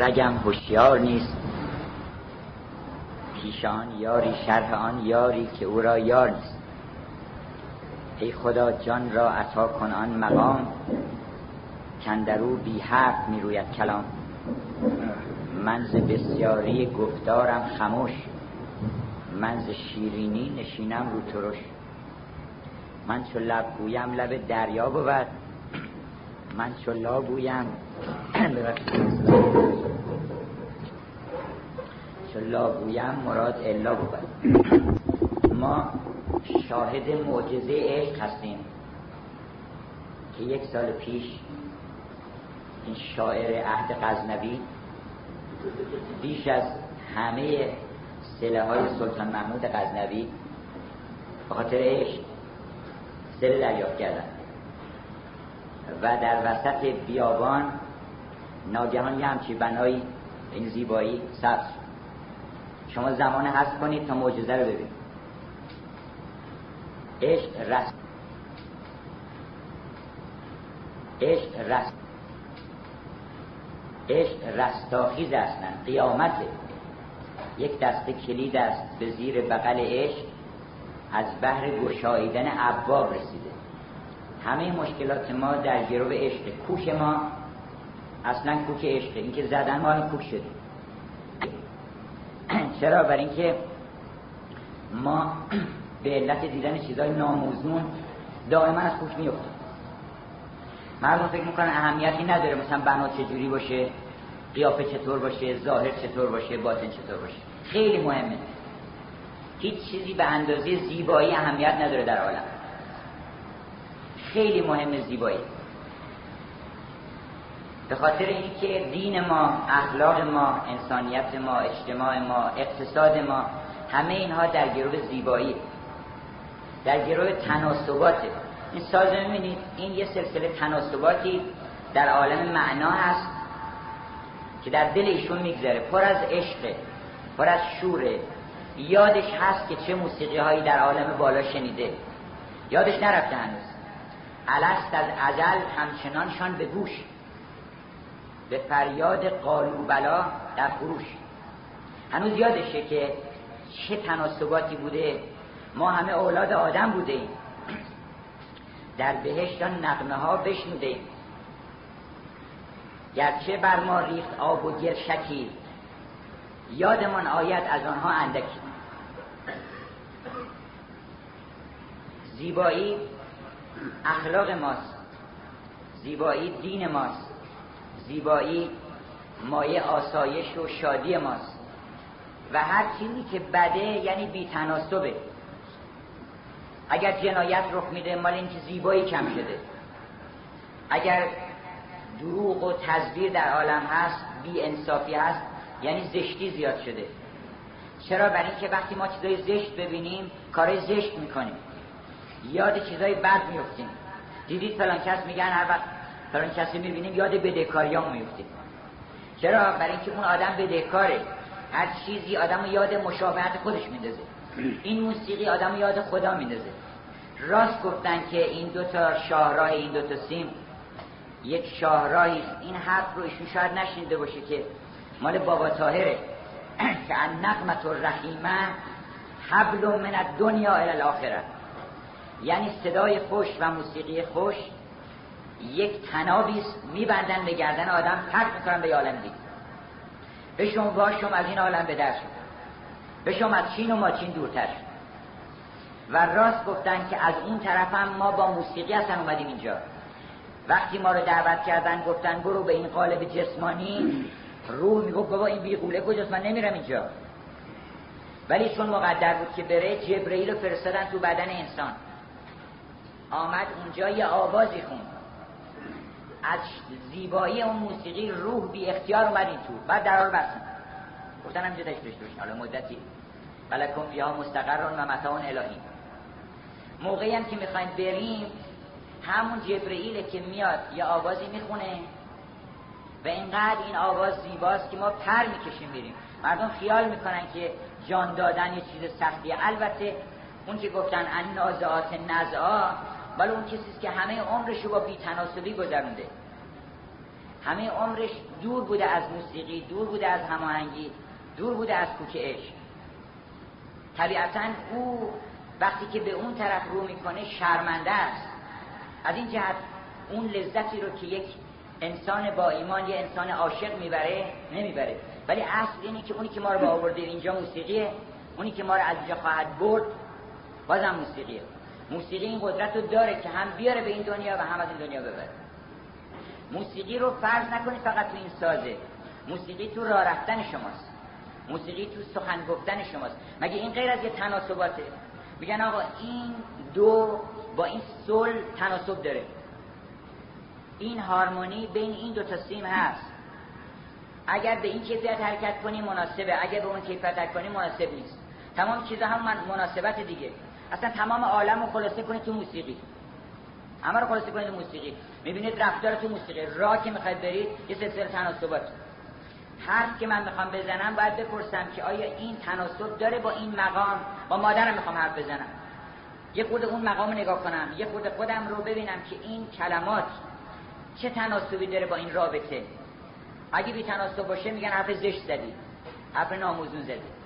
رگم هوشیار نیست. پیشان یاری شرح آن یاری که او را یار نیست. ای خدا جان را عطا کن آن مقام کندرو بی حرف می روید کلام. من ز بسیاری گفتارم خموش. من ز شیرینی نشینم رو ترش. من چو لب گویم لب دریا بود. من چو لا گویم. چو لا گویم مراد الا بود. ما شاهد معجزه عشق هستیم که یک سال پیش این شاعر عهد غزنوی بیش از همه سله های سلطان محمود غزنوی به خاطر عشق سله دریافت کردن و در وسط بیابان ناگهان یه همچی بنایی این زیبایی سبز شما زمان هست کنید تا معجزه رو ببینید. عشق رست عشق رست عشق رستاخیز اصلا قیامته یک دسته کلید است به زیر بغل عشق از بحر گشاییدن ابواب رسیده. همه مشکلات ما در گروه عشق کوش ما اصلا کوک عشقه اینکه زدن ما کوک شده. چرا؟ برای اینکه ما به علت دیدن چیزای ناموزون دائما از کوک میفتیم مردم فکر می‌کنن اهمیتی نداره مثلا بنا چجوری باشه قیافه چطور باشه ظاهر چطور باشه باطن چطور باشه. خیلی مهمه. هیچ چیزی به اندازه زیبایی اهمیت نداره در عالم. خیلی مهم زیبایی. به خاطر اینکه دین ما اخلاق ما انسانیت ما اجتماع ما اقتصاد ما همه اینها در گروه زیبایی در گروه تناسباته این ساز می‌بینید این یه سلسله تناسباتی در عالم معنا هست که در دل ایشون میگذره. پر از عشق پر از شوره. یادش هست که چه موسیقی هایی در عالم بالا شنیده. یادش نرفته هنوز. الست از عجل همچنانشان به گوش. به فریاد قالو بلا در فروش هنوز یادشه که چه تناسباتی بوده. ما همه اولاد آدم بوده ایم در بهشت نقمه ها بشنوده ایم گرچه بر ما ریخت آب و گل شکی یادمان آید از آنها اندکی. زیبایی اخلاق ماست. زیبایی دین ماست. زیبایی مایه آسایش و شادی ماست. و هر چیزی که بده یعنی بیتناسبه اگر جنایت رخ میده مال اینکه زیبایی کم شده. اگر دروغ و تزویر در عالم هست بی انصافی هست یعنی زشتی زیاد شده. چرا؟ برای اینکه وقتی ما چیزای زشت ببینیم کارای زشت می‌کنیم. یاد چیزای بد میفتیم دیدید فلان کس میگن هر وقت فلان کسی می‌بینیم یاد بدهکاری ها میفتیم چرا؟ برای اینکه اون آدم بدهکاره. هر چیزی آدم یاد مشابهت خودش میندازه. این موسیقی آدم یاد خدا میندازه. راست گفتن که این دو تا شاهراه این دو تا سیم یک شاهراهی این حرف رو ایشون شاید نشینده باشه که مال بابا تاهره که ان نقمت الرحیمه حبل من الدنیا الى الاخره یعنی صدای خوش و موسیقی خوش یک تنابی میبندن به گردن آدم ترک می‌کنن به عالم دید به شما باشم از این عالم به به شما از چین و ماچین دورتر شد. و راست گفتن که از اون طرف هم ما با موسیقی هستن اومدیم اینجا. وقتی ما رو دعوت کردن گفتن برو به این قالب جسمانی. روح می‌گفت بابا این بیغوله کجاست؟ من نمیرم اینجا. ولی چون مقدر بود که بره جبرئیل رو فرستادن تو بدن انسان. آمد اونجا یه آوازی خون از زیبایی اون موسیقی روح بی اختیار اومد این تو. بعد در حال بستن گفتن همینجا تشبیش حالا مدتی. ولکم فیها مستقر و متاع الهی. موقعی هم که می‌خوایم بریم همون جبرئیل که میاد یه آوازی می‌خونه. و اینقدر این آواز زیباست که ما پر می‌کشیم بریم مردم خیال می‌کنن که جان دادن یه چیز سختیه البته اون که گفتن ان نازعات نزعا ولی اون کسی که همه عمرش رو با بیتناسبی گذرونده. همه عمرش دور بوده از موسیقی دور بوده از هماهنگی دور بوده از کوک عشق. طبیعتا او وقتی که به اون طرف رو می‌کنه شرمنده است. از این جهت اون لذتی رو که یک انسان با ایمان یه انسان عاشق می‌بره نمی‌بره. ولی اصل اینه که اونی که ما رو با آورده اینجا موسیقیه اونی که ما رو از اینجا خواهد برد بازم موسیقیه. موسیقی این قدرت رو داره که هم بیاره به این دنیا و هم از این دنیا ببره. موسیقی رو فرض نکنید فقط تو این سازه. موسیقی تو راه رفتن شماست. موسیقی تو سخن گفتن شماست. مگه این غیر از یه تناسباته؟ میگن آقا این دو با این سل تناسب داره. این هارمونی بین این دو تا سیم هست. اگر به این کیفیت حرکت کنی مناسبه. اگر به اون کیفیت حرکت کنی مناسب نیست. تمام چیزا هم من مناسبت دیگه. اصلا تمام عالم رو خلاصه کنید تو موسیقی. همه رو خلاصه کنید تو موسیقی. می‌بینید رفتار تو موسیقی. راه که می‌خواید برید یه سلسله تناسبات. حرف که من می‌خوام بزنم باید بپرسم که آیا این تناسب داره با این مقام؟ با مادرم می‌خوام حرف بزنم. یه خود اون مقام نگاه کنم. یه خود خودم رو ببینم که این کلمات چه تناسبی داره با این رابطه. اگه بی تناسب باشه میگن حرف زشت زدی. حرف ناموزون زدی.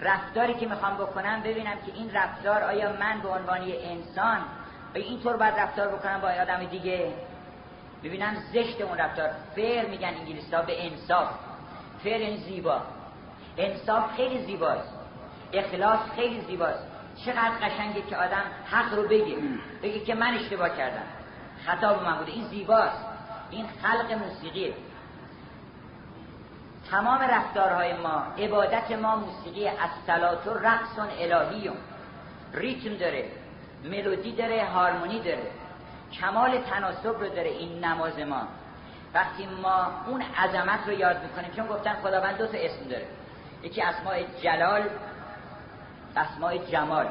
رفتاری که می‌خوام بکنم ببینم که این رفتار آیا من به عنوان انسان اینطور باید رفتار بکنم با آدم دیگه؟ ببینم زشت اون رفتار. فیر میگن انگلیسی ها به انصاف. فیر یعنی زیبا. انصاف خیلی زیباست. اخلاص خیلی زیباست. چقدر قشنگه که آدم حق رو بگه. بگه که من اشتباه کردم. خطا به من بوده این زیباست. این خلق موسیقیه. تمام رفتارهای ما عبادت ما موسیقی از سلات و رقص الهی ریتم داره ملودی داره هارمونی داره کمال تناسب رو داره این نماز ما. وقتی ما اون عظمت رو یاد می‌کنیم چون گفتن خداوند دو تا اسم داره. یکی اسماء جلال اسماء جمال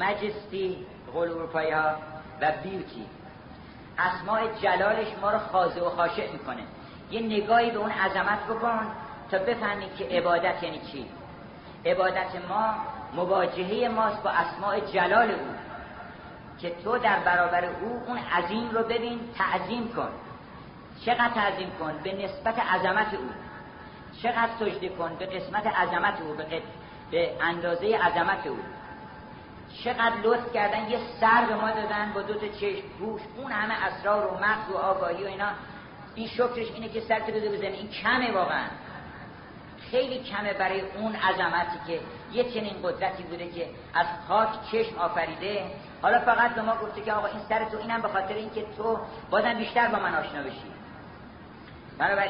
مجستی قول اروپایی ها و بیوتی. اسماء جلالش ما رو خاضع و خاشع می‌کنه. یه نگاهی به اون عظمت بکن تا بفهمید که عبادت یعنی چی. عبادت ما مواجهه ماست با اسماء جلال او. که تو در برابر او اون عظیم رو ببین تعظیم کن. چقدر تعظیم کن؟ به نسبت عظمت او. چقدر سجده کن؟ به قسمت عظمت او به, به اندازه عظمت او. چقدر لطف کردن؟ یه سر به ما دادن با دو تا چشم. گوش اون همه اسرار و مغز و آگاهی و اینا. این شکرش اینه که سر که داده بزنه این کمه واقعا. خیلی کمه برای اون عظمتی که یه چنین قدرتی بوده که از خاک چشم آفریده. حالا فقط به ما گفته که آقا این سر تو اینم به خاطر اینکه تو بازم بیشتر با من آشنا بشی.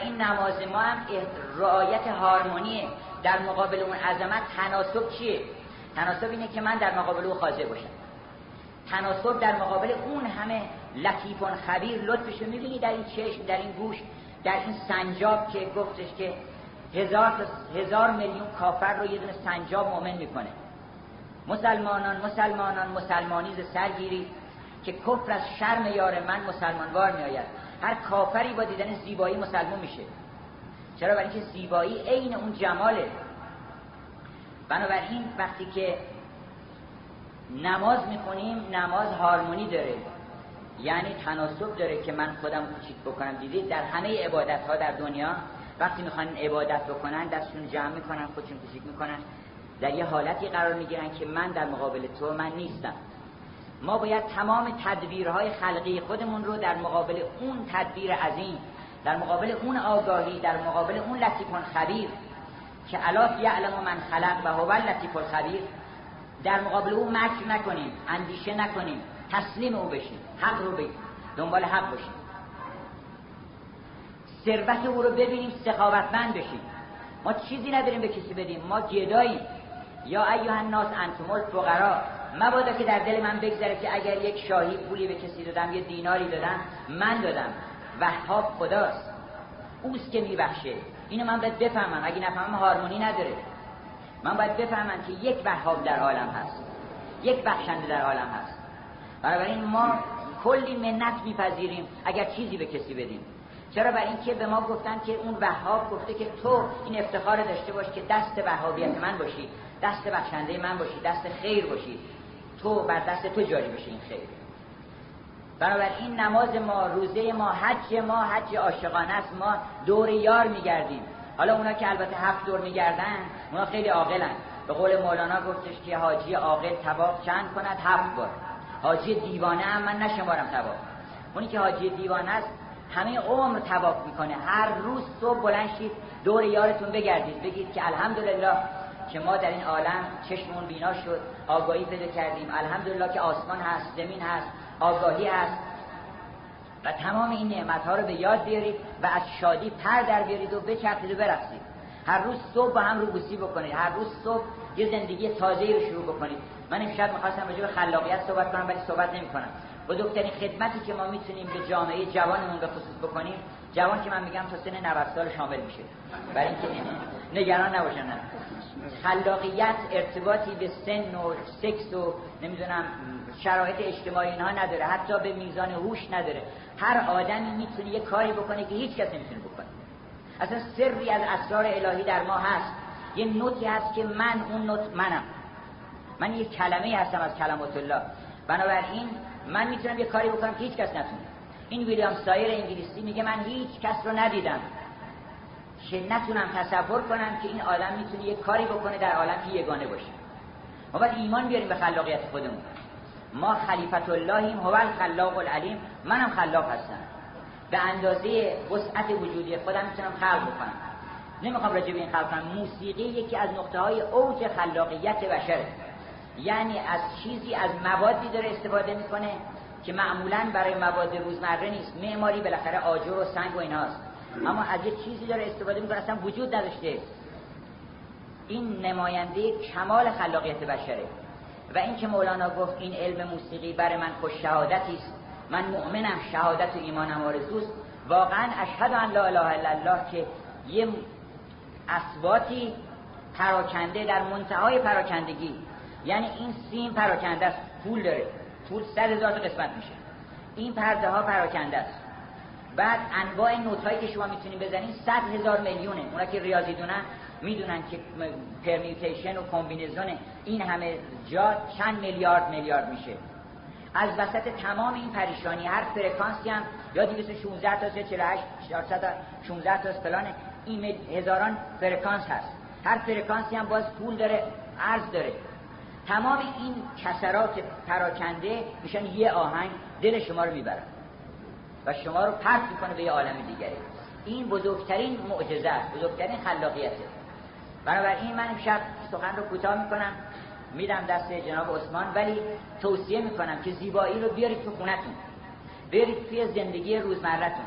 این نماز ما هم رعایت هارمونیه. در مقابل اون عظمت تناسب چیه؟ تناسب اینه که من در مقابل او خاضع باشم. تناسب در مقابل اون همه لطیفان خبیر لطفش رو می‌بینی در این چشم در این گوش در این سنجاب که گفتش که هزار, هزار میلیون کافر رو یه دونه سنجاب مؤمن می‌کنه. مسلمانان مسلمانان مسلمانی ز سرگیری که کفر از شرم یار من مسلمانوار میآید. هر کافری با دیدن زیبایی مسلمان میشه. چرا؟ برای اینکه زیبایی عین اون جماله. بنابراین وقتی که نماز می‌خونیم نماز هارمونی داره. یعنی تناسب داره که من خودم کوچیک بکنم. دیدید در همه عبادت ها در دنیا وقتی می‌خوان عبادت بکنن دستشون جمع می‌کنن خودشون کوچیک می‌کنن. در یه حالتی قرار می‌گیرن که من در مقابل تو من نیستم. ما باید تمام تدبیرهای خلقی خودمون رو در مقابل اون تدبیر عظیم در مقابل اون آگاهی در مقابل اون لطیفان خبیر که الاف یعلم من خلق و هو لطیف الخبیر در مقابل او مکر نکنیم اندیشه نکنیم. تسلیم او بشیم. حق رو بگیم. دنبال حق باشیم. ثروت او رو ببینیم سخاوتمند بشیم. ما چیزی نداریم به کسی بدیم. ما گداییم. یا ایها الناس انتم الفقرا مبادا که در دل من بگذره که اگر یک شاهی پولی به کسی دادم یه دیناری دادم من دادم. وهاب خداست. اوست که میبخشه. اینو من باید بفهمم. اگه نفهمم هارمونی نداره. من باید بفهمم که یک وهاب در عالم هست. یک بخشنده در عالم هست. بنابراین ما کلی منت میپذیریم اگر چیزی به کسی بدیم. چرا؟ برای اینکه به ما گفتن که اون وهاب گفته که تو این افتخار داشته باش که دست وهابیت من باشی دست بخشنده من باشی دست خیر باشی. تو بر دست تو جاری بشه این خیر. بنابراین نماز ما روزه ما حج ما حج عاشقانه است. ما دور یار میگردیم. حالا اونا که البته هفت دور میگردن اونا خیلی عاقلن. به قول مولانا گفتش که حاجی عاقل تباق چند کند؟ هفت بار. حاجی دیوانه هم من نشمارم تباق اونی که حاجی دیوانه است همه عمر تباق می‌کنه. هر روز صبح بلند شید دور یارتون بگردید. بگید که الحمدلله که ما در این عالم چشمون بینا شد آگاهی پیدا کردیم. الحمدلله که آسمان هست زمین هست آگاهی هست. و تمام این نعمت ها رو به یاد بیارید و از شادی پر در بیارید و بچرخید و برقصید هر روز صبح با هم روبوسی بکنید. هر روز صبح یه زندگی تازه رو شروع بکنید من امشب می‌خواستم راجع به خلاقیت صحبت کنم ولی صحبت نمی کنم بزرگترین خدمتی که ما می‌تونیم به جامعه جوانمون به خصوص بکنیم جوان که من میگم تا سن 90 سال شامل میشه. برای اینکه نگران نباشن خلاقیت ارتباطی به سن و سکس و نمی‌دونم شرایط اجتماعی اینها نداره. حتی به میزان هوش نداره. هر آدمی می‌تونه یه کاری بکنه که هیچ کس نمی‌تونه بکنه. اصلا سری از اسرار الهی در ما هست. یه نوتی هست که من اون نوت منم. من یه کلمه هستم از کلمات الله. بنابراین من می‌تونم یه کاری بکنم که هیچ کس نتونه. این ویلیام سایر انگلیسی میگه من هیچ کس رو ندیدم. که نتونم تصور کنم که این آدم می‌تونه یه کاری بکنه در عالم که یگانه باشه. ما باید ایمان بیاریم به خلاقیت خودمون. ما خلیفت اللهیم هو الخلاق العلیم. منم خلاق هستم. به اندازه وسعت وجودی خودم می‌تونم خلق بکنم. نمی‌خوام راجع به این خلق کنم. موسیقی یکی از نقطه های اوج خلاقیت بشره یعنی از چیزی از موادی داره استفاده می‌کنه که معمولا برای مواد روزمره نیست. معماری بالاخره آجر و سنگ و ایناست. اما از یه چیزی داره استفاده می‌کنه اصلا وجود نداشته. این نماینده کمال خلاقیت بشره. و این که مولانا گفت این علم موسیقی برای من خوش شهادتی است. من مؤمنم شهادت و ایمانم آرزوست. واقعا اشهد ان لا اله الا الله که یه اصواتی پراکنده در منتهای پراکندگی. یعنی این سیم پراکنده است. پول داره. پول صد هزار تا قسمت میشه. این پرده ها پراکنده است. بعد انواع نت هایی که شما می‌تونید بزنید صد هزار میلیونه. اونا که ریاضی دونن می‌دونن که permutation و combination این همه جا چند میلیارد میلیارد میشه. از وسط تمام این پریشانی هر فرکانسی هم یا 216 تا 48 416 تا فلان این هزاران فرکانس هست. هر فرکانسی هم باز طول داره عرض داره. تمام این کسرات پراکنده میشن یه آهنگ دل شما رو می‌برن و شما رو پرت می‌کنه به یه عالم دیگری. این بزرگترین معجزه است بزرگترین خلاقیته بنابراین من امشب سخن رو کوتاه می‌کنم. میدم دست جناب عثمان ولی توصیه می‌کنم که زیبایی رو بیارید تو خونتون. برید توی زندگی روزمرتون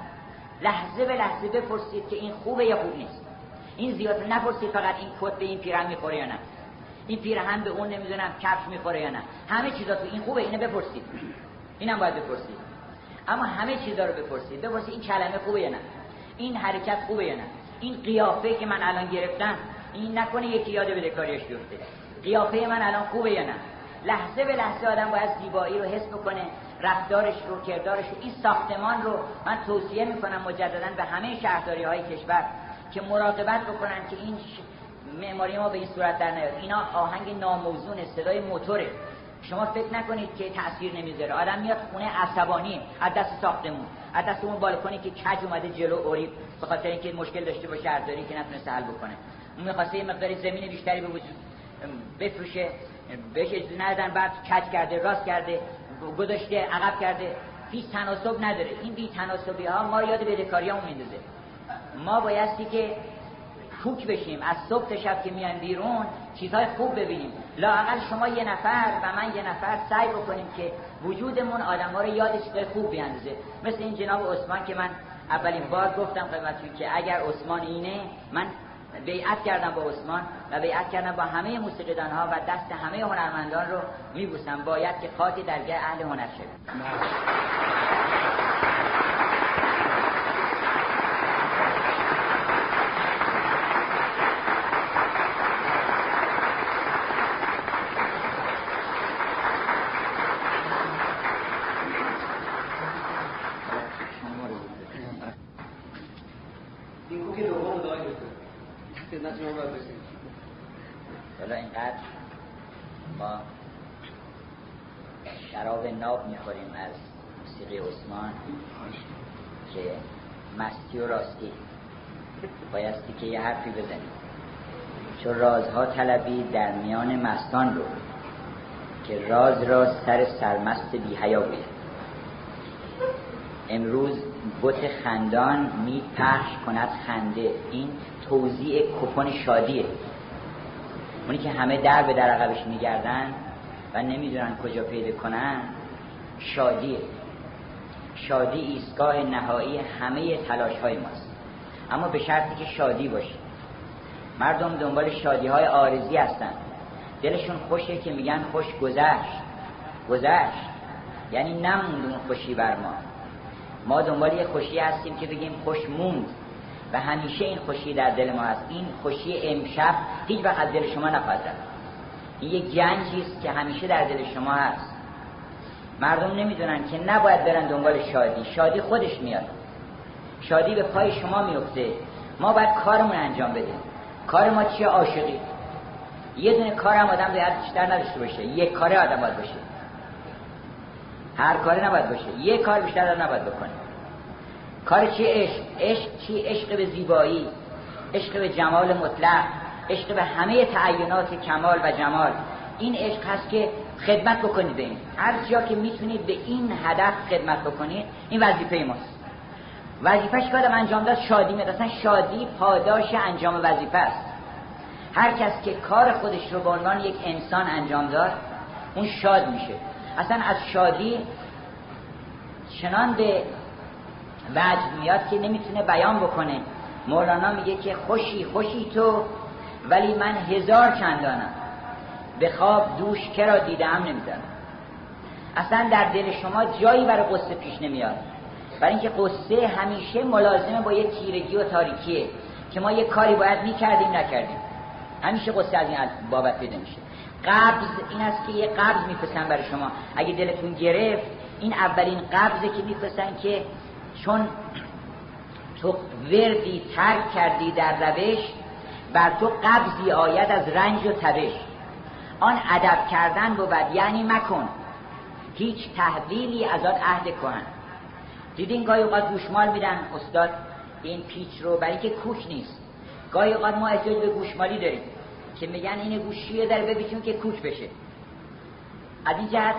لحظه به لحظه بپرسید که این خوبه یا خوب نیست. این زیاد نپرسید فقط این کت به این پیرهن می‌خوره یا نه. این پیرهن به اون نمی‌دونم کفش می‌خوره یا نه. همه چیزا تو این خوبه اینو بپرسید. اینم باید بپرسید. اما همه چیزا رو بپرسید. بپرسید این کلمه خوبه یا نه. این حرکت خوبه یا نه. این قیافه که من الان گرفتم این نکنه یکی یاد بدهکاریش بیفته. قیافه من الان خوبه یا نه. لحظه به لحظه آدم باید زیبایی رو حس بکنه. رفتارش رو کردارش رو این ساختمان رو من توصیه می‌کنم مجددا به همه شهرداری های کشور که مراقبت بکنن که این معماری ما به این صورت در نیاد. اینا آهنگ ناموزون صدای موتوره. شما فکر نکنید که تاثیر نمی‌ذاره. آدم میاد خونه عصبانی از دست ساختمون از دست اون بالکنی که کج اومده جلو اوریب به خاطر اینکه مشکل داشته با شهرداری که نتونه حل بکنه. اون می‌خواسته یه مقداری زمین بیشتری به وجود بفروشه بهش اجازه بعد کج کرده راست کرده. گذاشته عقب کرده. هیچ تناسب نداره. این بی تناسبی ها ما یاد بدهکاریامون میندازه. ما بایستی که کوک بشیم از صبح تا شب که میان بیرون چیزهای خوب ببینیم. لاقل شما یه نفر و من یه نفر سعی بکنیم که وجودمون آدم ها رو یاد چیزهای خوب بیاندازه. مثل این جناب عثمان که من اولین بار گفتم خدمتتون که اگر عثمان اینه من بیعت کردم با عثمان و بیعت کردم با همه موسیقیدان ها و دست همه هنرمندان رو میبوسم. باید که خاک درگاه اهل هنر شد حالا اینقدر ما شراب ناب می‌خوریم از موسیقی عثمان که مستی و راستی بایستی که یه حرفی بزنیم. چون رازها طلبی در میان مستان رو که راز را سر سرمست بی حیا امروز بت خندان می پخش کند خنده. این توضیح کپون شادیه. اونی که همه در به در عقبش میگردن و نمی‌دونن کجا پیدا کنن شادیه. شادی ایستگاه نهایی همه تلاش های ماست. اما به شرطی که شادی باشه. مردم دنبال شادی های آرزی هستن. دلشون خوشه که میگن خوش گذشت. گذشت. یعنی نموند اون خوشی بر ما. ما دنبال یه خوشی هستیم که بگیم خوش موند. و همیشه این خوشی در دل ما هست. این خوشی امشب هیچ وقت دل شما نخواهد این یک گنجی است که همیشه در دل شما هست. مردم نمی‌دونن که نباید برن دنبال شادی. شادی خودش میاد. شادی به پای شما میفته ما باید کارمون انجام بدیم. کار ما چیه؟ عاشقی. یه دونه کار هم آدم باید بیشتر نداشته باشه. یک کار آدم باید باشه. هر کاری نباید باشه. یک کار بیشتر نباید بکنه. کار چی عشق. عشق چی؟ عشق به زیبایی. عشق به جمال مطلق. عشق به همه تعینات کمال و جمال. این عشق هست که خدمت بکنید به این. هر جا که می‌تونید به این هدف خدمت بکنید این وظیفه ماست. وظیفهش که آدم انجام داد شادی میاد اصلا شادی پاداش انجام وظیفه است. هر کس که کار خودش رو به عنوان یک انسان انجام داد اون شاد میشه. اصلا از شادی چنان به وجد میاد که نمی‌تونه بیان بکنه. مولانا میگه که خوشی خوشی تو ولی من هزار چندانم به خواب دوش کرا دیدم نمی‌دانم. اصلا در دل شما جایی برای قصه پیش نمیاد. برای اینکه قصه همیشه ملازمه با یه تیرگی و تاریکیه که ما یه کاری باید می‌کردیم نکردیم. همیشه قصه از این بابت پیدا میشه. قبض این است که یه قبض میفرستن برای شما. اگه دلتون گرفت این اولین قبضه که میفرستن که چون تو وردی ترک کردی در روش بر تو قبضی آید از رنج و تبش. آن ادب کردن بود یعنی مکن. هیچ تحویلی از آن عهد کن دیدین گاهی اوقات گوشمال میدن؟ استاد این پیچ رو برای که کوک نیست. گاهی اوقات ما احتیاج به گوشمالی داریم که میگن این گوشیه در ببیچون که کوک بشه. از این جهت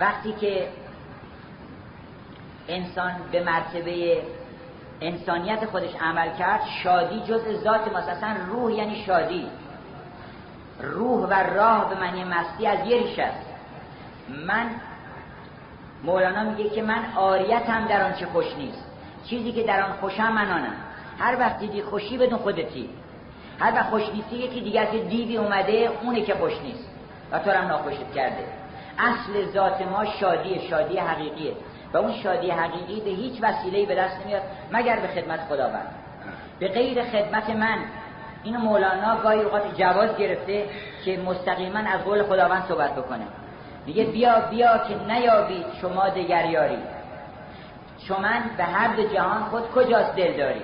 وقتی که انسان به مرتبه انسانیت خودش عمل کرد شادی جز ذات ماست. اصلا روح یعنی شادی. روح و راه به معنی مستی از یه ریش است. من مولانا میگه که من آریتم در آنچه خوش نیست. چیزی که در آن خوشم من آنم. هر وقت دیدی خوشی بدون خودتی. هر وقت خوش نیستی یکی دیگه که دیوی اومده اونه که خوش نیست. و تو هم ناخوشت کرده. اصل ذات ما شادی شادی حقیقیه. و اون شادی حقیقی به هیچ وسیله به دست نمیاد مگر به خدمت خداوند. به غیر خدمت من. اینو مولانا گاهی اوقات جواز گرفته که مستقیما از قول خداوند صحبت بکنه. میگه بیا بیا که نیابید شما دگر یاری من به هر دو جهان خود کجاست دل داری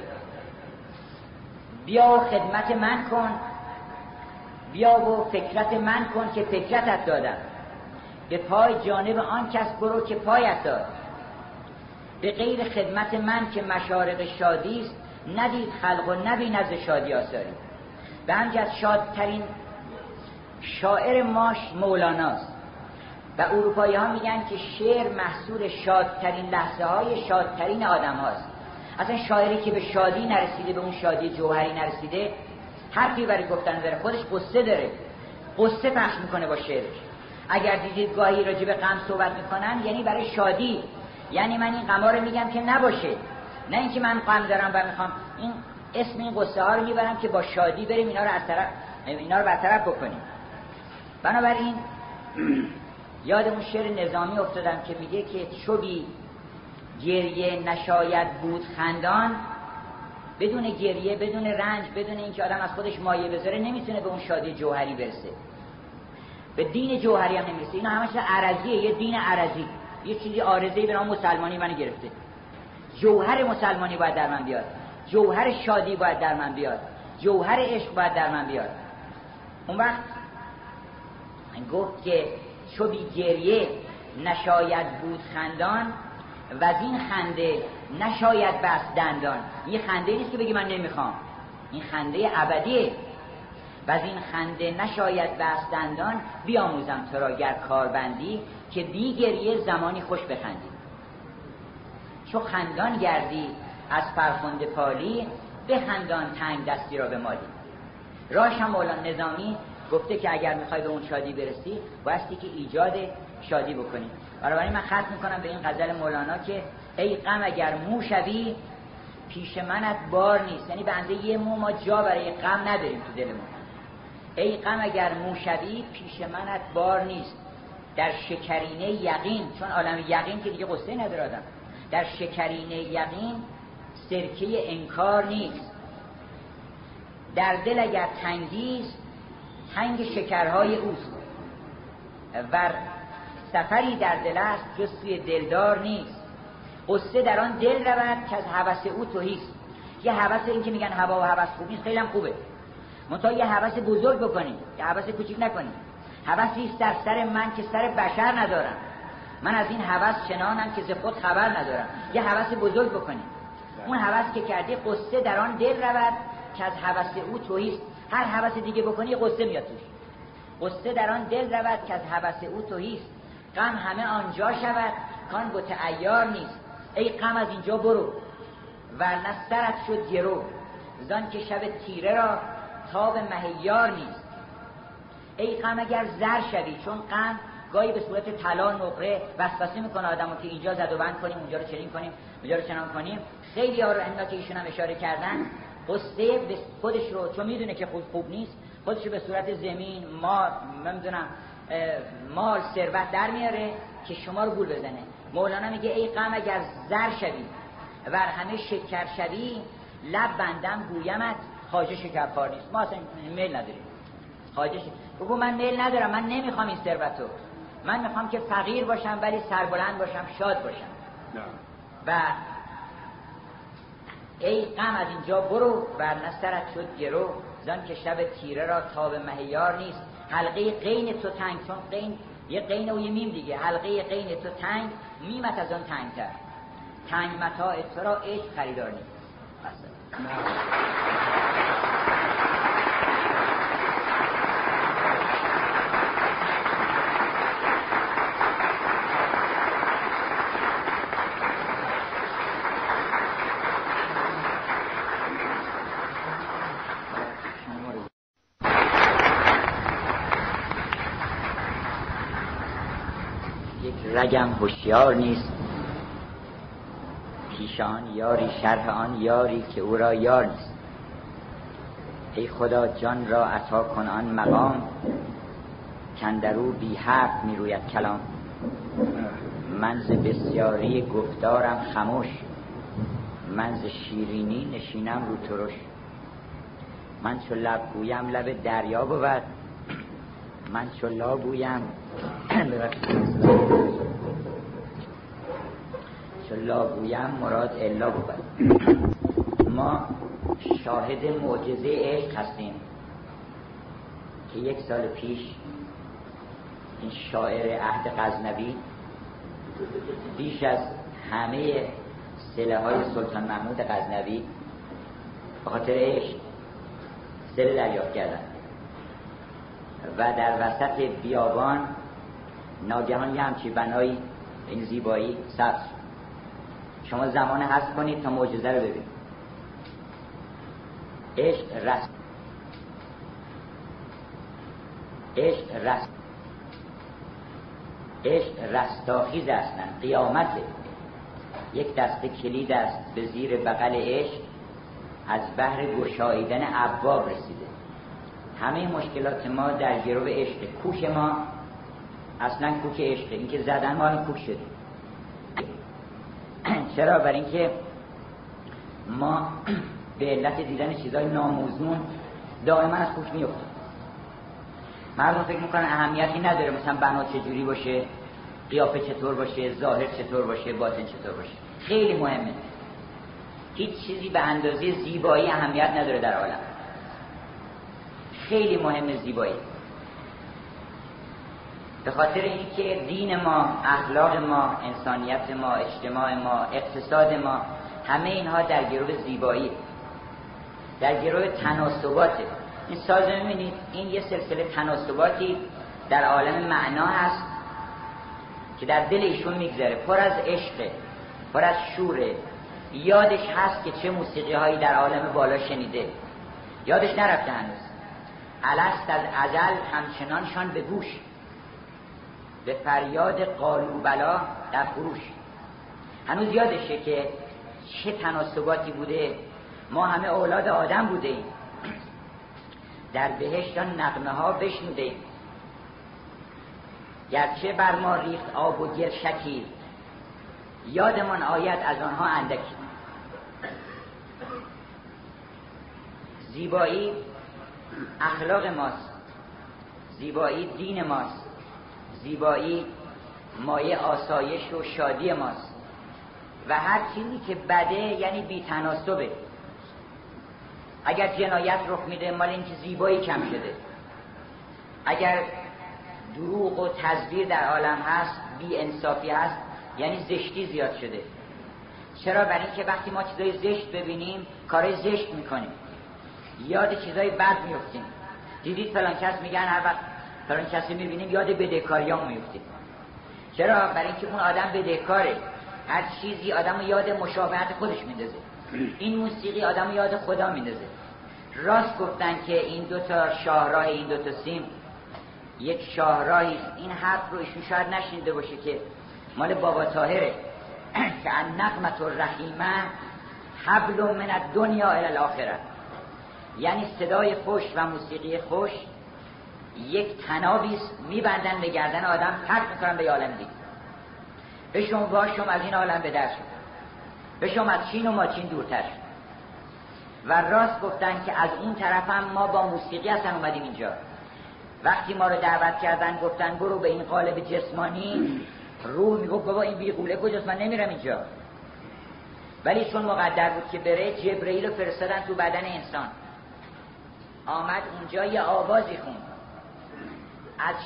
بیا و خدمت من کن. بیا و فکرت من کن که فکرتت دادم. به پای جانب آن کس برو که پایت داد. به غیر خدمت من که مشارق شادی است ندید خلق و نبی نزد شادی آساری به همجز شادترین شاعر ماش مولاناست و اروپایی ها میگن که شعر محصول شادترین لحظه های شادترین آدم هاست اصلا شاعری که به شادی نرسیده به اون شادی جوهری نرسیده حرفی برای گفتن داره. خودش قصه داره. قصه پخش می‌کنه با شعرش. اگر دیدید گاهی راجع به غم صحبت می‌کنن یعنی برای شادی. یعنی من این غما رو میگم که نباشه. نه اینکه من غم دارم و می‌خوام. این اسم این قصه ها رو می‌برم که با شادی بریم اینا رو از طرف اینا رو برطرف بکنیم. بنابراین یادمون شعر نظامی افتادم که میگه که چوبی گریه نشاید بود خندان. بدون گریه بدون رنج بدون اینکه آدم از خودش مایه بذاره نمی‌تونه به اون شادی جوهری برسه. به دین جوهری هم نمی‌رسه. اینا همش عرضیه یه دین عرضی. یه چیزی آرزهی به نام مسلمانی من گرفته. جوهر مسلمانی باید در من بیاد. جوهر شادی باید در من بیاد. جوهر عشق باید در من بیاد. اون وقت گفت که چو بی گریه نشاید بود خندان و از این خنده نشاید بست دندان. این خنده نیست که بگی من نمی‌خوام. این خنده ابدیه. و از این خنده نشاید بست دندان بیاموزم تو را گر کاربندی که بی گریه زمانی خوش بخندی. چو خندان گردی از فرخنده پالی بخندان تنگ دستی را به مالی راش هم مولانا نظامی گفته که اگر می‌خوای به اون شادی برسی بایستی که ایجاد شادی بکنی. برای من ختم می‌کنم به این غزل مولانا که ای غم اگر مو شوی پیش منت بار نیست. یعنی به یه مو ما جا برای غم نداریم تو دلمون ای غم اگر مو شوی پیش منت بار نیست. در شکرینه یقین چون عالم یقین که دیگه قصه نداره در شکرینه یقین سرکه انکار نیست. در دل اگر تنگیست تنگ شکرهای اوست. و سفری در دل است جز سوی دلدار نیست. قصه در آن دل رود که از حوث او توهیست یه حوث این که میگن هوا و حوث خوب نیست خیلی هم خوبه. منتها یه حوث بزرگ بکنیم یه حوث کوچیک نکنیم حوثی است در سر من که سر بشر ندارم. من از این حوث چنانم که ز خود خبر ندارم. یه حوث بزرگ بکنیم اون حوث که کردی قصه در آن دل رود که از حوث او توهیست هر حوث دیگه بکنی قصه میاد توش. قصه در آن دل رود که از حوث او توهیست. غم همه آنجا شود کان بت ایار نیست. ای غم از اینجا برو ورنه سرت شد گرو. زان که شب تیره را تاب مهیار نیست. ای غم اگر زر شوی چون غم گاهی به صورت طلا نقره وسوسه می‌کنه آدمو که اینجا زد و بند کنیم اونجا رو چنین کنیم اونجا رو چنان کنیم. خیلی ها رو که ایشون هم اشاره کردن. قصه به خودش رو چون می‌دونه که خوب خوب نیست خودش رو به صورت زمین مال نمی‌دونم مال ثروت در میاره که شما رو گول بزنه. مولانا میگه ای غم اگر زر شوی و همه شکر شوی لب بندم گویمت خواجه شکرکار نیست. ما اصلا میل نداریم. خواجه بگو من میل ندارم من نمی‌خوام این ثروتو. من می‌خوام که فقیر باشم ولی سربلند باشم شاد باشم. و ای غم از اینجا برو بر نسترت شد گرو. زن که شب تیره را تاب مهیار نیست. حلقه قین تو تنگ چون قین یه قین و یه میم دیگه. حلقه قین تو تنگ میمت از آن تنگ تر تنگ متاع تو را عشق خریدار نیست. رگم هوشیار نیست. پیشان یاری شرح آن یاری که او را یار نیست. ای خدا جان را عطا کن آن مقام کندرو بی حرف می روید کلام. من ز بسیاری گفتارم خموش. من ز شیرینی نشینم رو ترش. من چو لب گویم لب دریا بود. من چو لا گویم لا گویم مراد الا بود. ما شاهد معجزه عشق هستیم که یک سال پیش این شاعر عهد غزنوی بیش از همه سله های سلطان محمود غزنوی به خاطر عشق سله دریافت کردن و در وسط بیابان ناگهان یه همچی بنایی این زیبایی سبز. شما زمان هست کنید تا معجزه رو ببینید. عشق رست عشق رست عشق رستاخیز هستن. قیامته یک دست کلید است به زیر بغل عشق از بحر گشاییدن ابواب رسیده. همه مشکلات ما در گروه عشق کوش ما اصلا کوک عشقه اینکه زدن ما کوک شدیم چرا؟ برای اینکه ما به علت دیدن چیزای ناموزون دائما از کوک میفتیم مردم فکر می‌کنن اهمیتی نداره مثلا بنا چجوری باشه قیافه چطور باشه ظاهر چطور باشه باطن چطور باشه. خیلی مهمه. هیچ چیزی به اندازه زیبایی اهمیت نداره در عالم. خیلی مهمه زیبایی. به خاطر اینکه دین ما اخلاق ما انسانیت ما اجتماع ما اقتصاد ما همه اینها در گروه زیبایی در گروه تناسباته. این ساز می‌بینید این یه سلسله تناسباتی در عالم معنا هست که در دل ایشون میگذره. پر از عشقه پر از شوره. یادش هست که چه موسیقی هایی در عالم بالا شنیده. یادش نرفته هنوز. الست از ازل همچنانشان به گوش. به فریاد قالو بلا در فروش هنوز یادشه که چه تناسباتی بوده. ما همه اولاد آدم بوده ایم در بهشت نقمه ها بشنوده ایم گرچه بر ما ریخت آب و گل شکی یادمان آید از آنها اندکی. زیبایی اخلاق ماست. زیبایی دین ماست. زیبایی مایه آسایش و شادی ماست. و هر چیزی که بده یعنی بیتناسبه اگر جنایت رخ میده مال اینکه زیبایی کم شده. اگر دروغ و تزویر در عالم هست بی انصافی هست یعنی زشتی زیاد شده. چرا؟ برای اینکه وقتی ما چیزای زشت ببینیم کارای زشت می‌کنیم. یاد چیزای بد میفتیم دیدید فلان کس میگن هر وقت فلان کسی می‌بینیم یاد بدهکاریام میفتیم چرا؟ برای اینکه اون آدم بدهکاره. هر چیزی آدم یاد مشابهت خودش میندازه. این موسیقی آدم یاد خدا میندازه. راست گفتن که این دو تا شاهراه این دو تا سیم یک شاهراهی این حرف رو ایشون شاید نشنیده باشه که مال بابا تاهره که ان نقمت الرحیمه حبل من الدنیا الى الاخره یعنی صدای خوش و موسیقی خوش یک تنابی میبندن به گردن آدم پرت می‌کنن به عالم دید به شما از این عالم به در شد به شما از چین و ماچین دورتر شد. و راست گفتن که از اون طرف هم ما با موسیقی هستن اومدیم اینجا. وقتی ما رو دعوت کردن گفتن برو به این قالب جسمانی. روح می‌گفت بابا این بیغوله کجاست؟ من نمیرم اینجا. ولی چون مقدر بود که بره جبرئیل رو فرستادن تو بدن انسان. آمد اونجا یه آوازی خون از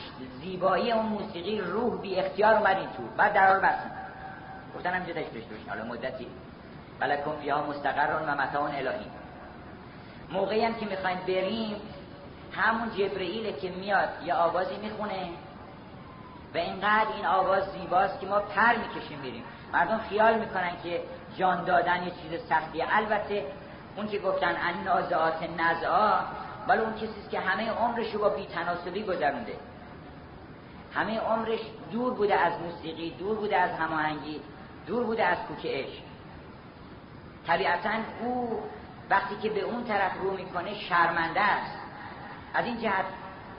زیبایی اون موسیقی روح بی اختیار اومد این تو. بعد درار بستن گفتن همینجا تشت بشتوشین حالا مدتی. بلکن فیها مستقر و متاون الهی. موقعی هم که می‌خوایم بریم همون جبرئیل که میاد یه آوازی می‌خونه. و اینقدر این آواز زیباست که ما پر می‌کشیم بریم مردم خیال می‌کنن که جان دادن یه چیز سختیه البته اون که گفتن ان نازعات نزعا ولی اون کسیست که همه عمرش رو با بیتناسبی گذرونده. همه عمرش دور بوده از موسیقی دور بوده از هماهنگی دور بوده از کوک عشق. طبیعتا او وقتی که به اون طرف رو می‌کنه شرمنده است. از این جهت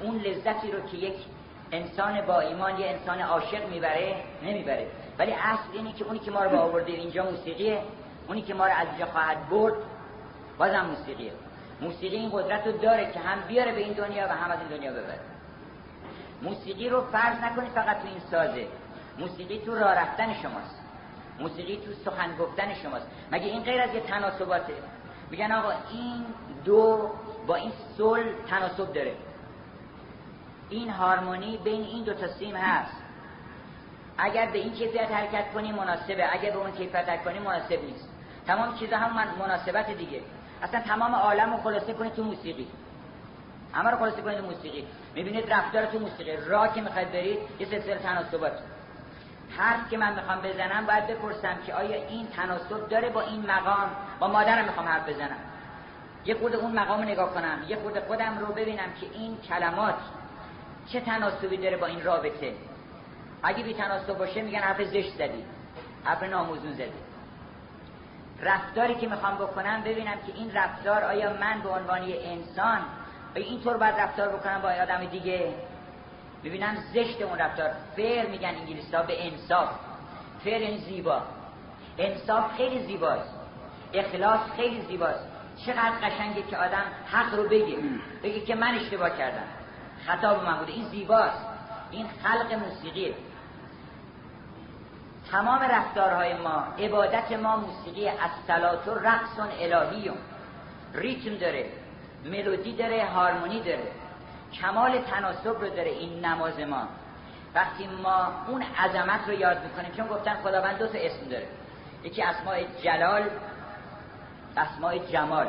اون لذتی رو که یک انسان با ایمان یه انسان عاشق می‌بره نمی‌بره. ولی اصل اینه که اونی که ما رو با آورده اینجا موسیقیه اونی که ما رو از اینجا خواهد برد بازم موسیقیه. موسیقی این قدرت رو داره که هم بیاره به این دنیا و هم از این دنیا ببره. موسیقی رو فرض نکنید فقط تو این سازه. موسیقی تو راه رفتن شماست. موسیقی تو سخن گفتن شماست. مگه این غیر از یه تناسباته؟ میگن آقا این دو با این سل تناسب داره. این هارمونی بین این دو تا سیم هست. اگر به این کیفیت حرکت کنی مناسبه. اگر به اون کیفیت حرکت کنی مناسب نیست. تمام چیزا هم من مناسبت دیگه. اصلا تمام عالم رو خلاصه کنید تو موسیقی. همه رو خلاصه کنید تو موسیقی. می‌بینید رفتار تو موسیقی. راه که می‌خواید برید یه سلسله تناسبات. حرف که من می‌خوام بزنم باید بپرسم که آیا این تناسب داره با این مقام؟ با مادرم می‌خوام حرف بزنم. یه خود اون مقام رو نگاه کنم. یه خود خودم رو ببینم که این کلمات چه تناسبی داره با این رابطه. اگه بی تناسب باشه میگن حرف زشت زدی. حرف ناموزون زدی. رفتاری که می‌خوام بکنم ببینم که این رفتار آیا من به عنوان انسان آیا اینطور باید رفتار بکنم با آدم دیگه؟ ببینم زشت اون رفتار. فیر میگن انگلیسی ها به انصاف. فیر یعنی زیبا. انصاف خیلی زیباست. اخلاص خیلی زیباست. چقدر قشنگه که آدم حق رو بگه. بگه که من اشتباه کردم. خطا به این زیباست. این خلق موسیقیه. تمام رفتارهای ما عبادت ما موسیقی از و رقص الهی ریتم داره ملودی داره هارمونی داره کمال تناسب رو داره این نماز ما. وقتی ما اون عظمت رو یاد می‌کنیم چون گفتن خداوند دو تا اسم داره. یکی اسماء جلال اسماء جمال.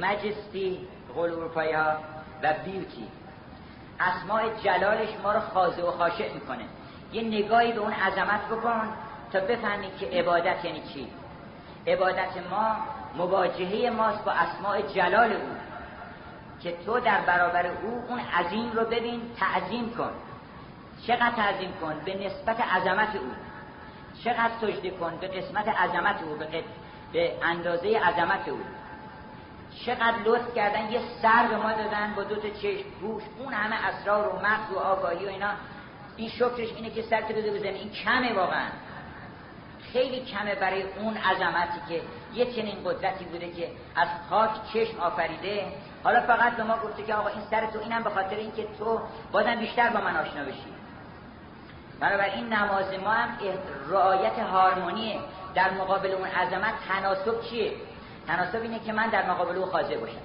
مجستی قول اروپایی ها و بیوتی. اسماء جلالش ما رو خاضع و خاشع می‌کنه. یه نگاهی به اون عظمت بکن تا بفهمید که عبادت یعنی چی. عبادت ما مواجهه ماست با اسماء جلال او. که تو در برابر او اون عظیم رو ببین تعظیم کن. چقدر تعظیم کن؟ به نسبت عظمت او. چقدر سجده کن؟ به قسمت عظمت او به, به اندازه عظمت او. چقدر لطف کردن؟ یه سر به ما دادن با دو تا چشم. گوش اون همه اسرار و مغز و آگاهی و اینا. این شکرش اینه که سر داده بزنه این کمه واقعا. خیلی کمه برای اون عظمتی که یه چنین قدرتی بوده که از خاک چشم آفریده. حالا فقط به ما گفته که آقا این سر تو اینم به خاطر اینکه تو بازم بیشتر با من آشنا بشی. این نماز ما هم رعایت هارمونیه. در مقابل اون عظمت تناسب چیه؟ تناسب اینه که من در مقابل او خاضع باشم.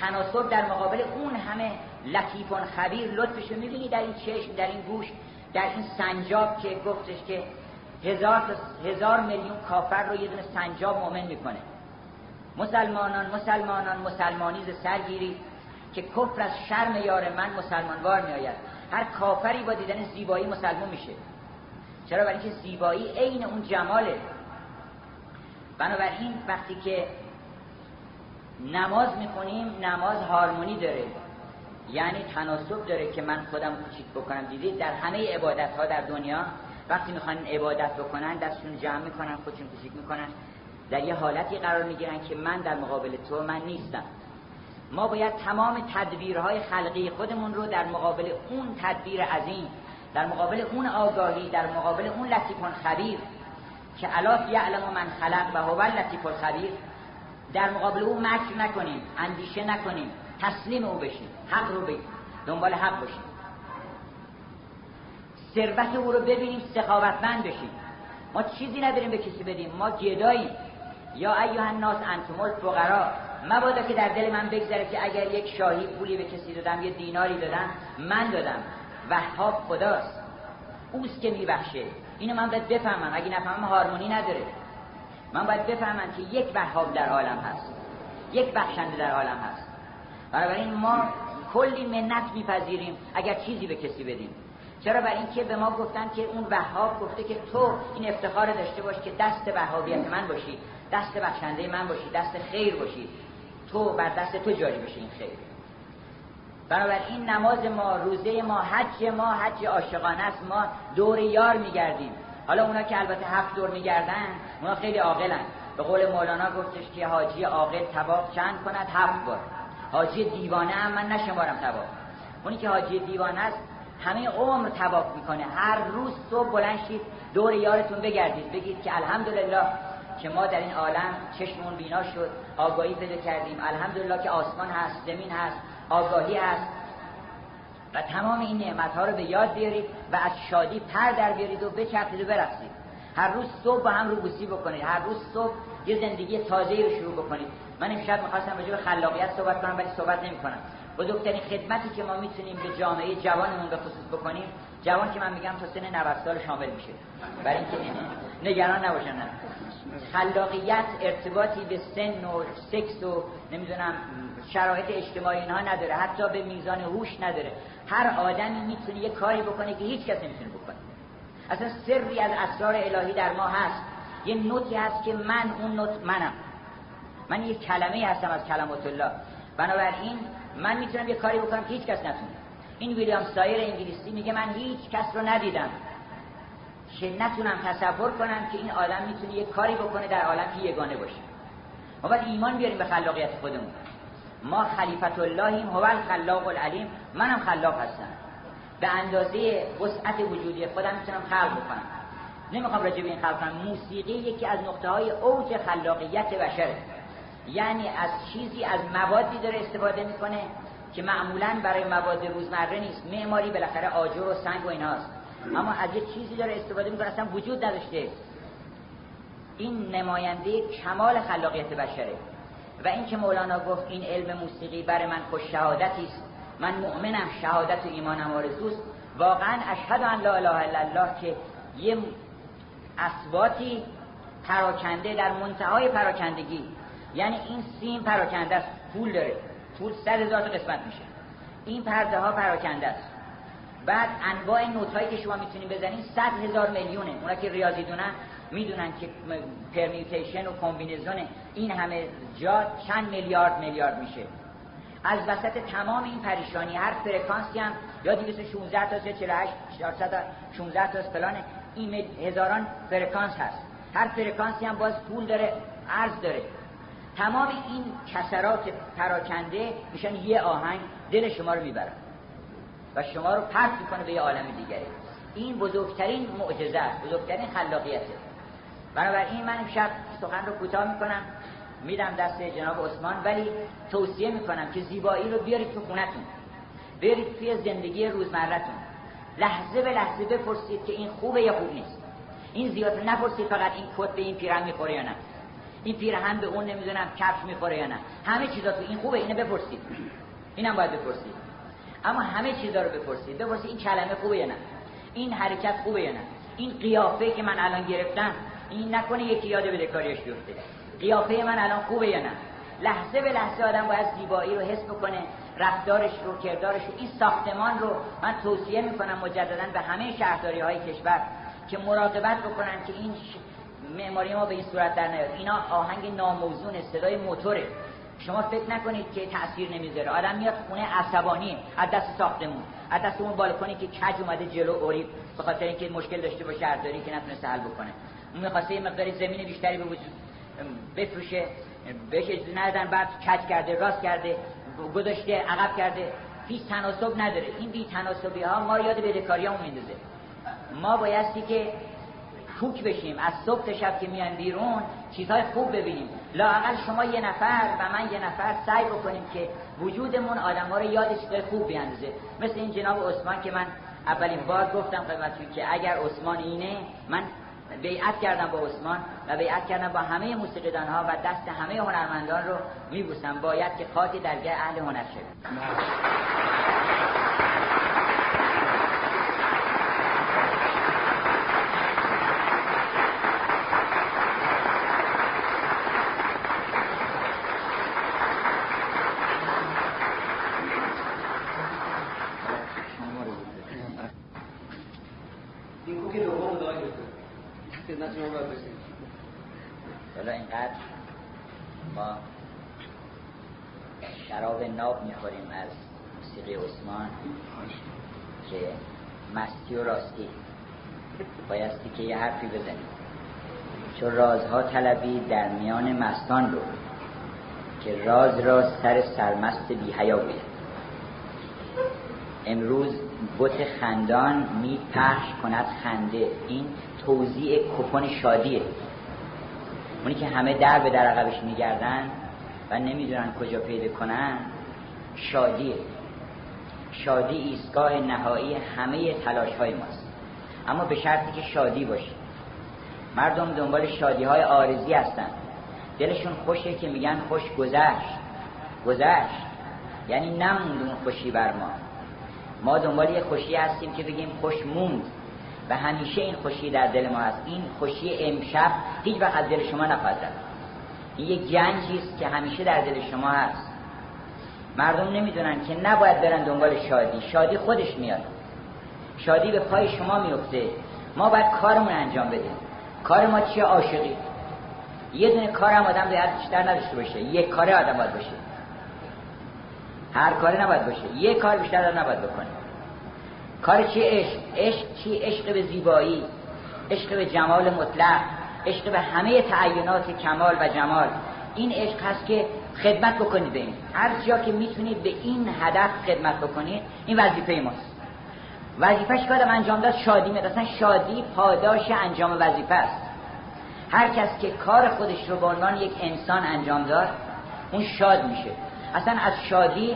تناسب در مقابل اون همه لطیفان خبیر لطفش می‌بینی در این چشم در این گوش در این سنجاب که گفتش که هزار, هزار میلیون کافر رو یه دونه سنجاب مؤمن می‌کنه. مسلمانان مسلمانان مسلمانی سرگیری که کفر از شرم یار من مسلمانوار میآید. هر کافری با دیدن زیبایی مسلمان میشه. چرا؟ برای اینکه زیبایی عین اون جماله. بنابراین وقتی که نماز می‌کنیم نماز هارمونی داره. یعنی تناسب داره که من خودم کوچیک بکنم. دیدید در همه عبادت ها در دنیا وقتی می‌خوان عبادت بکنن دستشون جمع می‌کنن خودشون کوچیک می‌کنن. در یه حالتی قرار می‌گیرن که من در مقابل تو من نیستم. ما باید تمام تدبیرهای خلقی خودمون رو در مقابل اون تدبیر عظیم در مقابل اون آگاهی در مقابل اون لطیفان خبیر که الاف یعلم من خلق و هو لطیف الخبیر در مقابل او مکر نکنیم اندیشه نکنیم. تسلیم او بشیم حق رو بگیم دنبال حق باشیم ثروت او رو ببینیم سخاوتمند بشیم. ما چیزی نداریم به کسی بدیم ما گداییم یا ایها الناس انتم الفقرا مبادا که در دل من بگذره که اگر یک شاهی پولی به کسی دادم یه دیناری دادم من دادم. وهاب خداست. اوست که میبخشه. اینو من باید بفهمم. اگه نفهمم هارمونی نداره. من باید بفهمم که یک وهاب در عالم هست. یک بخشنده در عالم هست. بنابراین ما کلی منت میپذیریم اگر چیزی به کسی بدیم. چرا؟ برای اینکه به ما گفتن که اون وهاب گفته که تو این افتخار داشته باش که دست وهابیت من باشی دست بخشنده من باشی دست خیر باشی. تو بر دست تو جاری بشه این خیر. بنابراین نماز ما روزه ما حج ما حج عاشقانه است. ما دور یار میگردیم. حالا اونا که البته هفت دور میگردن اونا خیلی عاقلن. به قول مولانا گفتش که حاجی عاقل تباق چند کند؟ هفت بار. حاجی دیوانه هم من نشمارم تباق اونی که حاجی دیوانه است همه عمر تباق می‌کنه. هر روز صبح بلند شید دور یارتون بگردید. بگید که الحمدلله که ما در این عالم چشمون بینا شد آگاهی پیدا کردیم. الحمدلله که آسمان هست زمین هست آگاهی هست. و تمام این نعمت ها رو به یاد بیارید و از شادی پر در بیارید و بچرخید و برقصید هر روز صبح با هم روبوسی بکنید. هر روز صبح یه زندگی تازه رو شروع بکنید. من امشب می‌خواستم راجع به خلاقیت صحبت کنم ولی صحبت نمی‌کنم. بزرگترین خدمتی که ما می‌تونیم به جامعه جوانمون به خصوص بکنیم جوان که من میگم تا سن 90 سال شامل میشه. برای اینکه نگران نباشن. خلاقیت ارتباطی به سن و سکس و نمی‌دونم شرایط اجتماعی اینها نداره حتی به میزان هوش نداره. هر آدمی می‌تونه یه کاری بکنه که هیچ کس نمی‌تونه بکنه. اصلا سری از اسرار الهی در ما هست. یه نوتی هست که من اون نوت منم. من یه کلمه هستم از کلمات الله. بنابراین من می‌تونم یه کاری بکنم که هیچ کس نتونه. این ویلیام سایر انگلیسی میگه من هیچ کس رو ندیدم که نتونم تصور کنم که این آدم می‌تونه یه کاری بکنه در عالم که یگانه باشه. ما باید ایمان بیاریم به خلاقیت خودمون. ما خلیفت اللهیم هو الخلاق العلیم. منم خلاق هستم. به اندازه وسعت وجودی خودم می‌تونم خلق بکنم. نمی‌خوام راجع به این خلق کنم. موسیقی یکی از نقطه های اوج خلاقیت بشره یعنی از چیزی از موادی داره استفاده می‌کنه که معمولا برای مواد روزمره نیست. معماری بالاخره آجر و سنگ و ایناست. اما از یه چیزی داره استفاده می‌کنه اصلا وجود نداشته. این نماینده کمال خلاقیت بشره. و اینکه مولانا گفت این علم موسیقی برای من خوش شهادتی است. من مؤمنم شهادت و ایمانم آرزوست. واقعا اشهد ان لا اله الا الله که یه اثباتی پراکنده در منتهای پراکندگی یعنی این سیم پراکنده است. پول داره. پول صد هزار تا قسمت میشه. این پرده ها پراکنده است. بعد انواع نت هایی که شما می‌تونید بزنید صد هزار میلیونه. اونا که ریاضی دونن می‌دونن که permutation و combination این همه جا چند میلیارد میلیارد میشه. از وسط تمام این پریشانی هر فرکانسی هم یا 216 تا 48 416 تا فلان این هزاران فرکانس هست. هر فرکانسی هم باز طول داره عرض داره. تمام این کسرات پراکنده میشن یه آهنگ دل شما رو می‌برن. و شما رو پرت می‌کنه به یه عالم دیگری. این بزرگترین معجزه است بزرگترین خلاقیته. بنابراین من امشب سخن رو کوتاه می‌کنم میدم دست جناب عثمان ولی توصیه می‌کنم که زیبایی رو بیارید تو خونتون. برید توی زندگی روزمرتون لحظه به لحظه بپرسید که این خوبه یا خوب نیست. این زیاد نپرسید فقط این کت به این پیرهن می‌خوره یا نه. این پیرهن به اون نمی‌دونم کفش می‌خوره یا نه. همه چیزا تو این خوبه اینو بپرسید. اینم باید بپرسید. اما همه چیزا رو بپرسید. بپرسید این کلمه خوبه یا نه. این حرکت خوبه یا نه. این قیافه که من الان گرفتم این نکنه یکی یاد بدهکاریش بیفته. قیافه من الان خوبه یا نه؟ لحظه به لحظه آدم باید زیبایی رو حس بکنه رفتارش رو کردارش رو. این ساختمان رو من توصیه می‌کنم مجددا به همه شهرداری های کشور که مراقبت بکنن که این معماری ما به این صورت در نیاد. اینا آهنگ ناموزون صدای موتوره. شما فکر نکنید که تاثیر نمی‌ذاره. آدم میاد خونه عصبانی از دست ساختمون. از دست اون بالکنی که کج اومده جلو اوری به خاطر اینکه مشکل داشته با شهرداری که نتونه حل بکنه. اون می‌خواسته یه مقداری زمین بیشتری به وجود بفروشه بهش اجازه ندادن بعد کج کرده راست کرده گذاشته عقب کرده. هیچ تناسب نداره. این بی تناسبی ها ما یاد بدهکاری میندازه. ما بایستی که کوک بشیم از صبح تا شب که میان بیرون چیزهای خوب ببینیم. لاقل شما یه نفر و من یه نفر سعی بکنیم که وجودمون آدم ها رو یاد چیزهای خوب بیاندازه. مثل این جناب عثمان که من اولین بار گفتم خدمتتون که اگر عثمان اینه من بیعت کردم با عثمان و بیعت کردم با همه موسیقیدان و دست همه هنرمندان رو میبوسم. باید که خاطی درگاه اهل هنر شد حالا اینقدر ما شراب ناب می‌خوریم از موسیقی عثمان که مستی و راستی بایستی که یه حرفی بزنیم. چون رازها طلبی در میان مستان رو که راز را سر سرمست بی حیا امروز بت خندان می پخش کند خنده. این توضیع کپون شادیه. اونی که همه در به در عقبش میگردن و نمی‌دونن کجا پیدا کنن شادیه. شادی ایستگاه نهایی همه تلاش های ماست. اما به شرطی که شادی باشه مردم دنبال شادی های آرزی هستن. دلشون خوشه که میگن خوش گذشت. گذشت. یعنی نموند اون خوشی بر ما. ما دنبال یه خوشی هستیم که بگیم خوش موند. و همیشه این خوشی در دل ما هست. این خوشی امشب هیچ وقت از دل شما نخواهد این یک گنجی است که همیشه در دل شما هست. مردم نمی‌دونن که نباید برن دنبال شادی. شادی خودش میاد. شادی به پای شما میفته ما باید کارمون انجام بدیم. کار ما چیه؟ عاشقی. یه دونه کار هم آدم باید بیشتر نداشته باشه. یک کاره آدم باید باشه. هر کاری نباید باشه. یه کار بیشتر نباید بکنه. کار چی عشق. عشق چی؟ عشق به زیبایی. عشق به جمال مطلق. عشق به همه تعینات کمال و جمال. این عشق هست که خدمت بکنید به این. هر جا که می‌تونید به این هدف خدمت بکنید این وظیفه ماست. وظیفهش که انجام داد شادی میاد اصلا شادی پاداش انجام وظیفه است. هر کس که کار خودش رو به عنوان یک انسان انجام داد اون شاد میشه. اصلا از شادی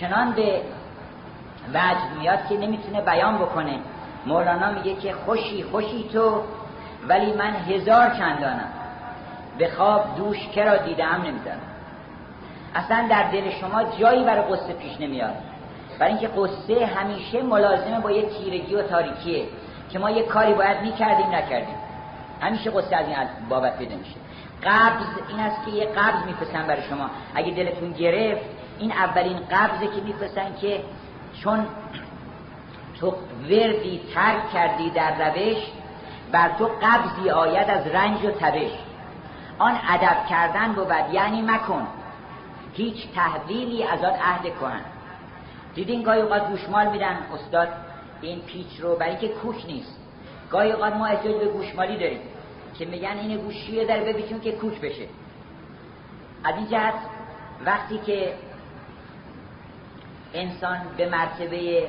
چنان به وجد میاد که نمی‌تونه بیان بکنه. مولانا میگه که خوشی خوشی تو ولی من هزار چندانم به خواب دوش کرا دیدم نمی‌دانم. اصلا در دل شما جایی برای قصه پیش نمیاد. برای اینکه قصه همیشه ملازمه با یه تیرگی و تاریکیه که ما یه کاری باید می‌کردیم نکردیم. همیشه قصه از این بابت پیدا میشه. قبض این است که یه قبض میفرستن برای شما. اگه دلتون گرفت این اولین قبضه که میفرستن که چون تو وردی ترک کردی در روش بر تو قبضی آید از رنج و تبش. آن ادب کردن بود یعنی مکن. هیچ تحویلی از آن عهد کن دیدین گاهی اوقات گوشمال میدن؟ استاد این پیچ رو برای که کوک نیست. گاهی اوقات ما احتیاج به گوشمالی داریم که میگن این گوشیه در ببیچون که کوک بشه. از این جهت وقتی که انسان به مرتبه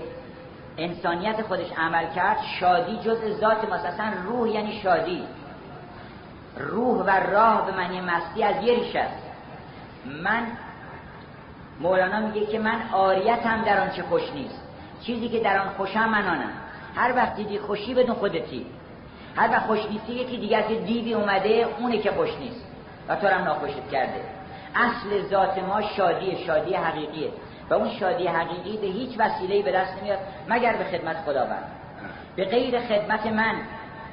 انسانیت خودش عمل کرد شادی جز ذات ماست. اصلا روح یعنی شادی. روح و راه به معنی مستی از یه ریش است. من مولانا میگه که من آریتم در آنچه خوش نیست. چیزی که در آن خوشم من آنم. هر وقت دیدی خوشی بدون خودتی. هر وقت خوش نیستی یکی دیگر که دیوی اومده اونه که خوش نیست. و تو هم ناخوشت کرده. اصل ذات ما شادی شادی حقیقیه. و اون شادی حقیقی به هیچ وسیله به دست نمیاد مگر به خدمت خداوند. به غیر خدمت من.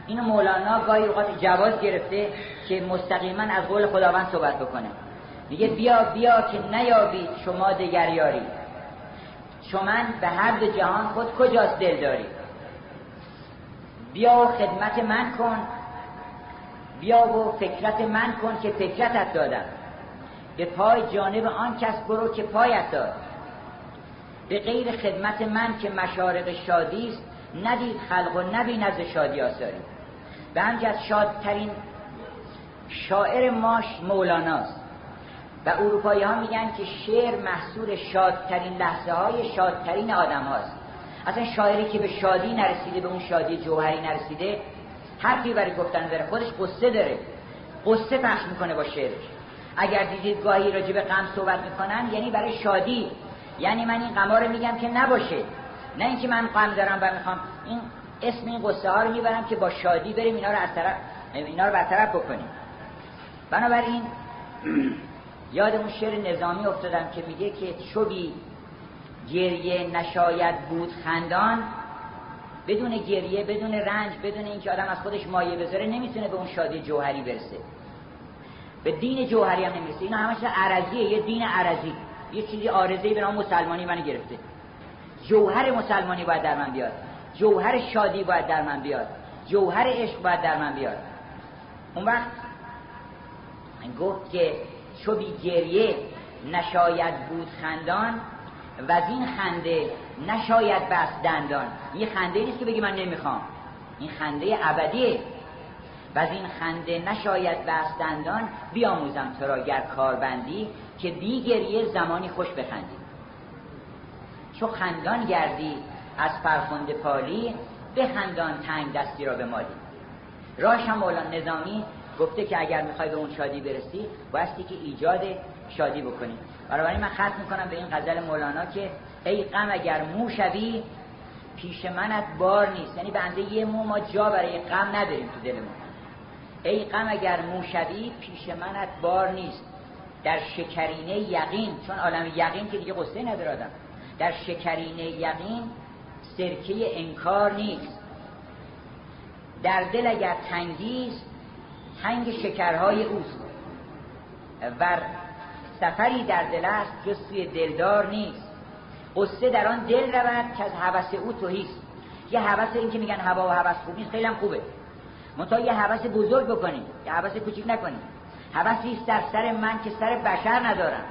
اینو مولانا گاهی اوقات جواز گرفته که مستقیما از قول خداوند صحبت بکنه. میگه بیا بیا که نیابید شما دگر یاری من به هر دو جهان خود کجاست دل داری بیا و خدمت من کن. بیا و فکرت من کن که فکرتت دادم. به پای جانب آن کس برو که پایت داد. به غیر خدمت من که مشارق شادی است ندید خلق و نبین از شادی آساری به همجد شادترین شاعر ماش مولاناست و اروپایی ها میگن که شعر محصول شادترین لحظه های شادترین آدم هاست اصلا شاعری که به شادی نرسیده به اون شادی جوهری نرسیده حرفی برای گفتن داره. خودش قصه داره. قصه پخش می‌کنه با شعرش. اگر دیدید گاهی راجع به غم صحبت می‌کنن یعنی برای شادی. یعنی من این غما رو میگم که نباشه. نه اینکه من غم دارم و می‌خوام. این اسم این قصه ها رو می‌برم که با شادی بریم اینا رو از طرف اینا رو برطرف بکنیم. بنابراین یاد اون شعر نظامی افتادم که میگه که چوبی گریه نشاید بود خندان. بدون گریه بدون رنج بدون اینکه آدم از خودش مایه بذاره نمی‌تونه به اون شادی جوهری برسه. به دین جوهری هم نمی‌رسه. اینا همش عرضیه یه دین عرضی. یه چیزی آرزهی به نام مسلمانی من گرفته. جوهر مسلمانی باید در من بیاد. جوهر شادی باید در من بیاد. جوهر عشق باید در من بیاد. اون وقت گفت که چو بی گریه نشاید بود خندان و از این خنده نشاید بست دندان. این خنده نیست که بگی من نمی‌خوام. این خنده ابدیه. و از این خنده نشاید بست دندان بیاموزم تو را گر کاربندی که بی گریه زمانی خوش بخندی. چو خندان گردی از فرخنده پالی خندان تنگ دستی را به مالی راش هم نظامی گفته که اگر می‌خوای به اون شادی برسی بایستی که ایجاد شادی بکنی. بنابراین من ختم می‌کنم به این غزل مولانا که ای غم اگر مو شوی پیش منت بار نیست. یعنی بنده یه مو ما جا برای غم نداریم تو دلمون ای غم اگر مو شوی پیش منت بار نیست. در شکرینه یقین چون عالم یقین که دیگه قصه نداره در شکرینه یقین سرکه انکار نیست. در دل اگر تنگیست تنگ شکرهای اوست. و سفری در دل است جز سوی دلدار نیست. قصه در آن دل رود که از حوث او توهیست یه حوث این که میگن هوا و حوث خوب نیست خیلی هم خوبه منتها یه حوث بزرگ بکنیم یه حوث کوچیک نکنیم. حوثی است در سر من که سر بشر ندارم.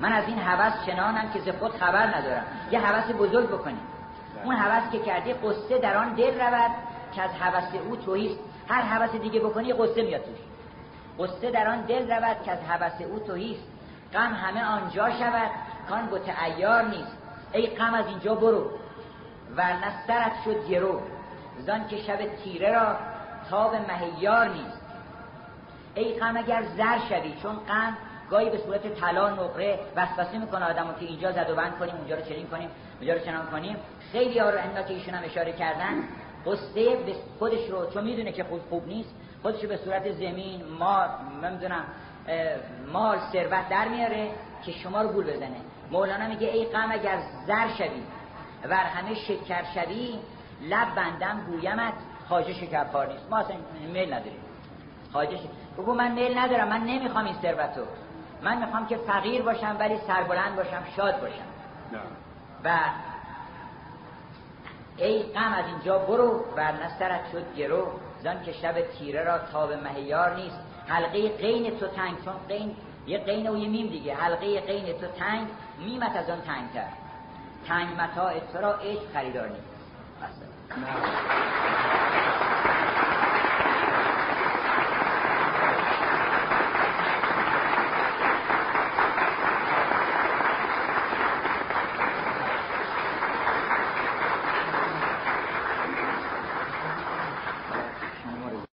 من از این حوث چنانم که ز خود خبر ندارم. یه حوث بزرگ بکنیم. اون حوث که کردی قصه در آن دل رود که از حوث او توهیست هر حوث دیگه بکنی قصه میاد توش. قصه در آن دل رود که از حوث او توهیست غم همه آنجا شود کان بت ایار نیست. ای غم از اینجا برو ورنه سرت شد گرو. زان که شب تیره را تاب مهیار نیست. ای غم اگر زر شوی چون غم گاهی به صورت طلا نقره وسوسه می‌کنه آدمو که اینجا زد و بند کنیم اونجا رو چنین کنیم اونجا رو چنان کنیم. خیلی ها رو که ایشون هم اشاره کردن. قصه به خودش رو چون می‌دونه که خوب خوب نیست خودش به صورت زمین ما نمی‌دونم مال ثروت در میاره که شما رو گول بزنه. مولانا میگه ای غم اگر زر شوی ور همه شکر شوی لب بندم گویمت خواجه شکرپار نیست. ما اصلا میل نداریم. خواجه بگو من میل ندارم من نمی‌خوام این ثروتو من می‌خوام که فقیر باشم ولی سربلند باشم شاد باشم. و ای غم از اینجا برو بر نسترت شد گرو. زن که شب تیره را تاب مهیار نیست. حلقه قین تو تنگ چون قین یه قین و یه میم دیگه. حلقه قین تو تنگ میمت از آن تنگتر. تنگ متاع تو را عشق خریدار نیست.